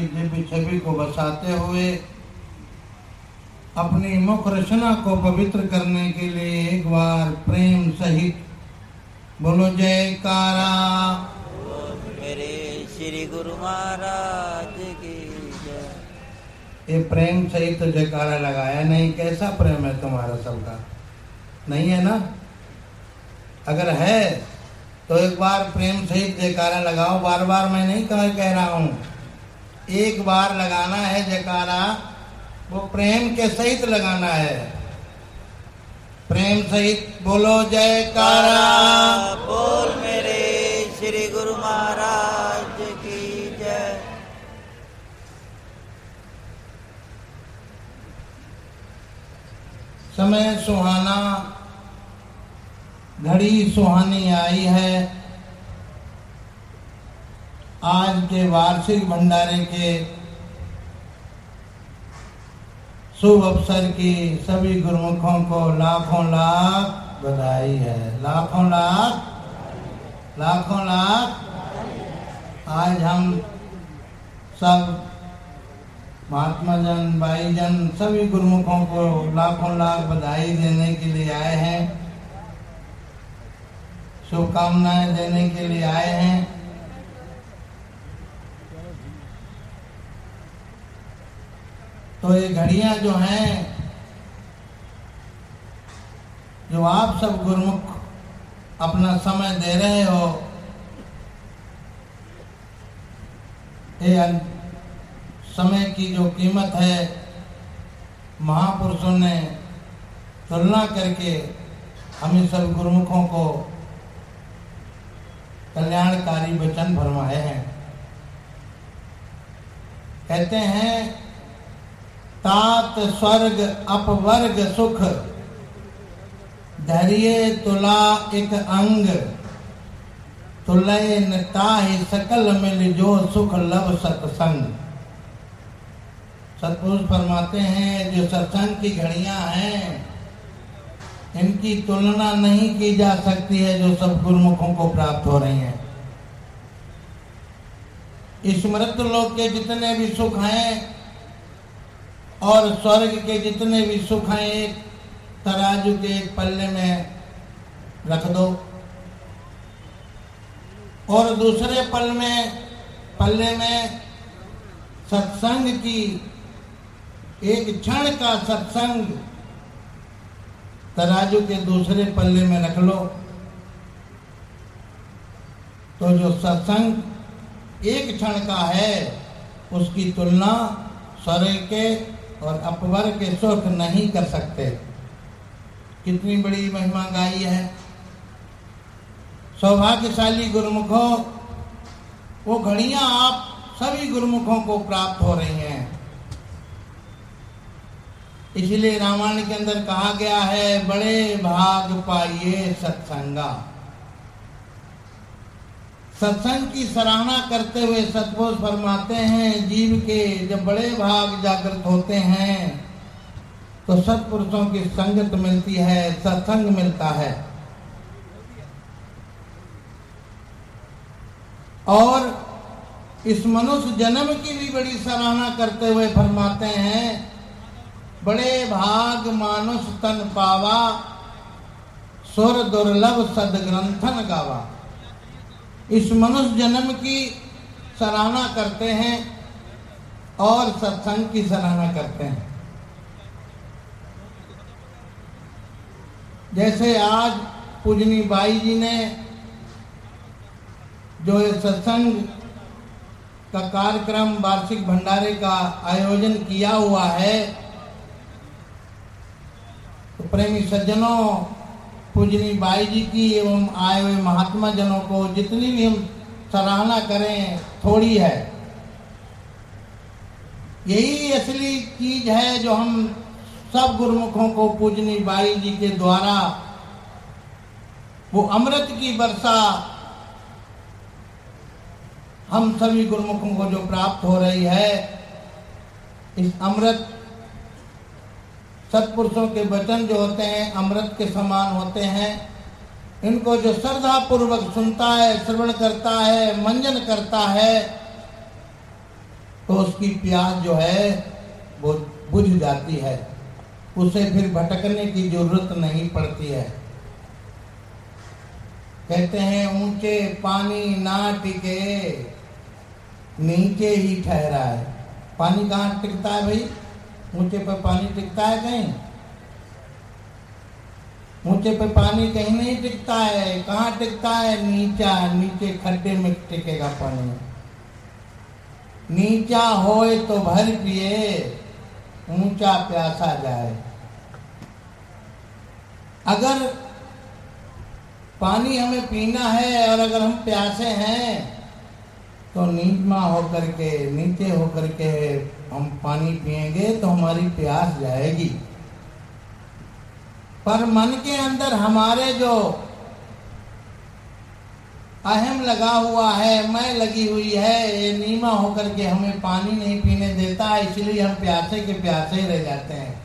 की दिव्य छवि को बसाते हुए अपनी मुख रचना को पवित्र करने के लिए एक बार प्रेम सहित बोलो जयकारा। मेरे श्री गुरु महाराज की जय। ये प्रेम सहित तो जयकारा लगाया नहीं कैसा प्रेम है तुम्हारा सबका? नहीं है ना? अगर है तो एक बार प्रेम सहित जयकारा लगाओ। बार बार मैं नहीं कह कह रहा हूँ। एक बार लगाना है जयकारा, वो प्रेम के सहित लगाना है। प्रेम सहित बोलो जयकारा। बोल मेरे श्री गुरु महाराज की जय। समय सुहाना, घड़ी सुहानी आई है। आज के वार्षिक भंडारे के शुभ अवसर की सभी गुरुमुखों को लाखों लाख बधाई है। लाखों लाख लाखों लाख। आज हम सब महात्मा जन भाई जन सभी गुरुमुखों को लाखों लाख बधाई देने के लिए आए हैं। शुभकामनाएँ देने के लिए आए हैं। तो ये घड़ियाँ जो हैं, जो आप सब गुरुमुख अपना समय दे रहे हो, ये समय की जो कीमत है, महापुरुषों ने तुलना करके हमें सब गुरुमुखों को कल्याणकारी वचन फरमाए हैं। कहते हैं तात स्वर्ग, अपवर्ग, सुख। धैर्य तुला एक अंग। तुलय ताहि सकल मिल जो सुख लव सत्संग। सतपुरुष फरमाते हैं, जो सत्संग की घड़ियाँ हैं, इनकी तुलना नहीं की जा सकती है जो सब गुरुमुखों को प्राप्त हो रही हैं। स्मृत लोक के जितने भी सुख हैं और स्वर्ग के जितने भी सुख हैं, एक तराजू के एक पल्ले में रख दो। और दूसरे पल में, पल्ले में सत्संग की, एक क्षण का सत्संग तराजू के दूसरे पल्ले में रख लो। तो जो सत्संग एक क्षण का है, उसकी तुलना स्वर्ग के और अपवर के सुख नहीं कर सकते। कितनी बड़ी महिमा गाई है। सौभाग्यशाली गुरुमुखों, वो घड़ियाँ आप सभी गुरुमुखों को प्राप्त हो रही हैं। इसलिए रामायण के अंदर कहा गया है, बड़े भाग पाइए सत्संगा। सत्संग की सराहना करते हुए सतपुरुष फरमाते हैं, जीव के जब बड़े भाग जागृत होते हैं तो सत्पुरुषों की संगत मिलती है, सत्संग मिलता है। और इस मनुष्य जन्म की भी बड़ी सराहना करते हुए फरमाते हैं, बड़े भाग मानुष तन पावा, सुर दुर्लभ सदग्रंथन गावा। इस मनुष्य जन्म की सराहना करते हैं और सत्संग की सराहना करते हैं। जैसे आज पूजनी बाई जी ने जो सत्संग का कार्यक्रम वार्षिक भंडारे का आयोजन किया हुआ है तो प्रेमी सज्जनों पूजनी बाई जी की एवं आए हुए महात्मा जनों को जितनी भी हम सराहना करें, थोड़ी है। यही असली चीज़ है जो हम सब गुरुमुखों को पूजनी बाई जी के द्वारा, वो अमृत की वर्षा हम सभी गुरुमुखों को जो प्राप्त हो रही है, इस अमृत सत्पुरुषों के वचन जो होते हैं, अमृत के समान होते हैं। इनको जो श्रद्धा पूर्वक सुनता है, श्रवण करता है, मंजन करता है तो उसकी प्यास जो है, वो बुझ जाती है। उसे फिर भटकने की ज़रूरत नहीं पड़ती है। कहते हैं, ऊँचे पानी ना टिके, नीचे ही ठहरा है पानी कहाँ टिकता है भाई? ऊँचे पर पानी टिकता है कहीं? ऊँचे पे पानी कहीं नहीं टिकता है? कहाँ टिकता है? नीचा, नीचे खड्डे में टिकेगा पानी। नीचा होए तो भर पिए, ऊँचा प्यासा जाए। अगर पानी हमें पीना है और अगर हम प्यासे हैं तो नीचमा होकर के नीचे होकर के हम पानी पिएँगे तो हमारी प्यास जाएगी। पर मन के अंदर हमारे जो अहम लगा हुआ है, मैं लगी हुई है, ये नीमा होकर के हमें पानी नहीं पीने देता, इसलिए हम प्यासे के प्यासे रह जाते हैं।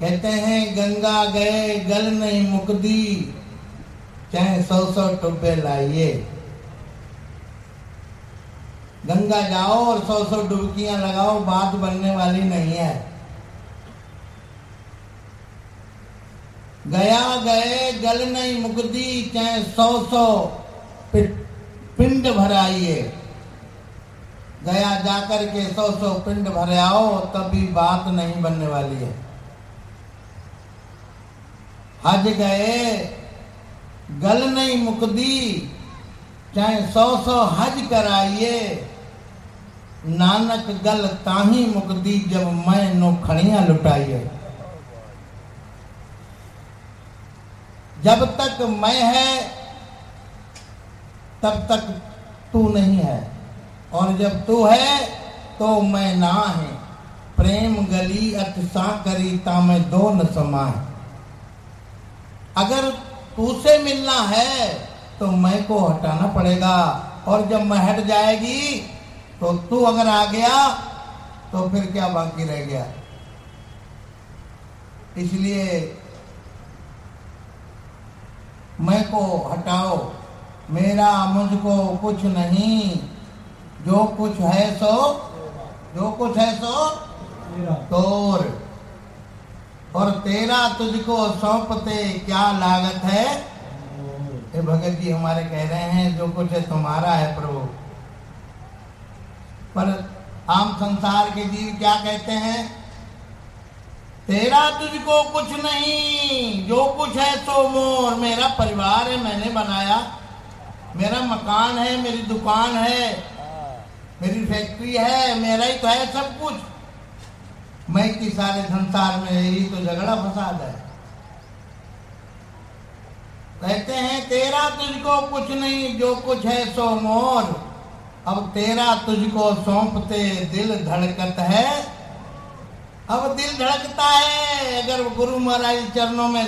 कहते हैं, गंगा गए, गल नहीं मुकदी चाहे सौ सौ टुब्बे लाइए। गंगा जाओ और सौ सौ डुबकियाँ लगाओ, बात बनने वाली नहीं है। गया गए गल नहीं मुकदी चाहे सौ सौ पिंड भराइए गया जाकर के सौ सौ पिंड भर आओ, तभी बात नहीं बनने वाली है। हज गए गल नहीं मुकदी, चाहे सौ सौ हज कराइए, नानक गल ताही मुकदी जब मैं नो खड़िया लुटाइए। जब तक मैं है, तब तक तू नहीं है। और जब तू है तो मैं ना है। प्रेम गली अतसा करी ता मैं दो न समाए। अगर तू से मिलना है तो मैं को हटाना पड़ेगा। और जब मैं हट जाएगी तो तू अगर आ गया तो फिर क्या बाकी रह गया? इसलिए मैं को हटाओ। मेरा मुझको कुछ नहीं। जो कुछ है सो जो कुछ है सो तोर और तेरा तुझको सौंपते क्या लागत है? ये भगत जी, हमारे कह रहे हैं, जो कुछ है तुम्हारा है प्रभु। पर आम संसार के जीव क्या कहते हैं? तेरा तुझको कुछ नहीं, जो कुछ है सो मोर मेरा परिवार है, मैंने बनाया। मेरा मकान है, मेरी दुकान है, मेरी फैक्ट्री है, मेरा ही तो है सब कुछ। मैं की सारे संसार में यही तो झगड़ा फसाद है। कहते हैं, तेरा तुझको कुछ नहीं, जो कुछ है सो मोर। अब तेरा तुझको सौंपते दिल धड़कत है। अब दिल धड़कता है, अगर गुरु महाराज चरणों में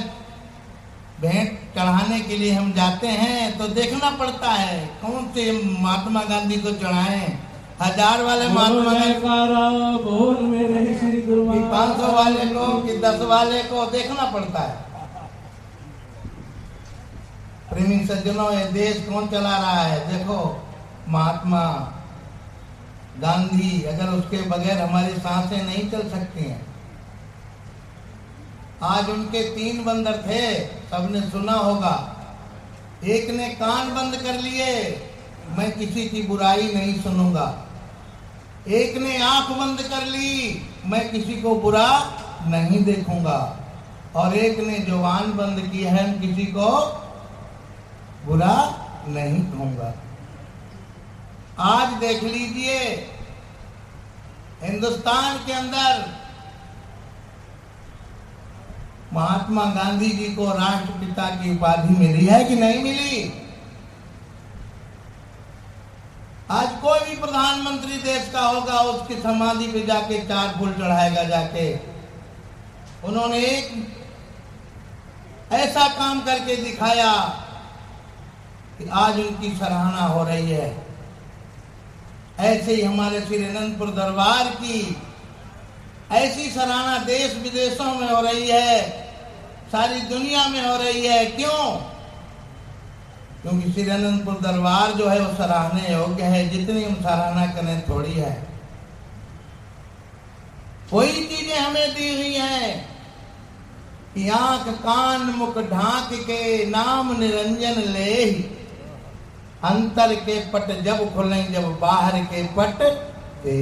भेंट चढ़ाने के लिए हम जाते हैं तो देखना पड़ता है, कौन से महात्मा गांधी को चढ़ाए? हज़ार वाले गुरु पाँच सौ वाले को कि दस वाले को देखना पड़ता है। प्रेमी सज्जनों ये देश कौन चला रहा है? देखो महात्मा गांधी अगर उसके बगैर हमारी साँसें नहीं चल सकती हैं। आज उनके तीन बंदर थे सबने सुना होगा। एक ने कान बंद कर लिए। मैं किसी की बुराई नहीं सुनूँगा। एक ने आँख बंद कर ली, मैं किसी को बुरा नहीं देखूँगा। और एक ने जवान बंद की है किसी को बुरा नहीं कहूँगा। आज देख लीजिए, हिंदुस्तान के अंदर महात्मा गांधी जी को राष्ट्रपिता की उपाधि मिली है कि नहीं मिली? आज कोई भी प्रधानमंत्री देश का होगा, उसकी समाधि पे जाके चार फूल चढ़ाएगा जाके। उन्होंने एक ऐसा काम करके दिखाया कि आज उनकी सराहना हो रही है। ऐसे ही हमारे श्री अनंतपुर दरबार की ऐसी सराहना देश विदेशों में हो रही है, सारी दुनिया में हो रही है। क्यों? क्योंकि श्री अनंतपुर दरबार जो है वो सराहने योग्य है, जितनी हम सराहना करें थोड़ी है। वही चीज़ें हमें दी हुई है कि आँख कान मुख ढांक के नाम निरंजन ले अंतर के पट जब खुले, जब बाहर के पट ते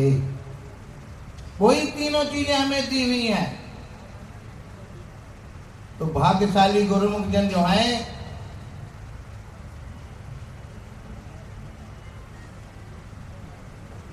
वही तीनों चीज़ें हमें दी हुई हैं। तो भाग्यशाली गुरुमुख जन जो हैं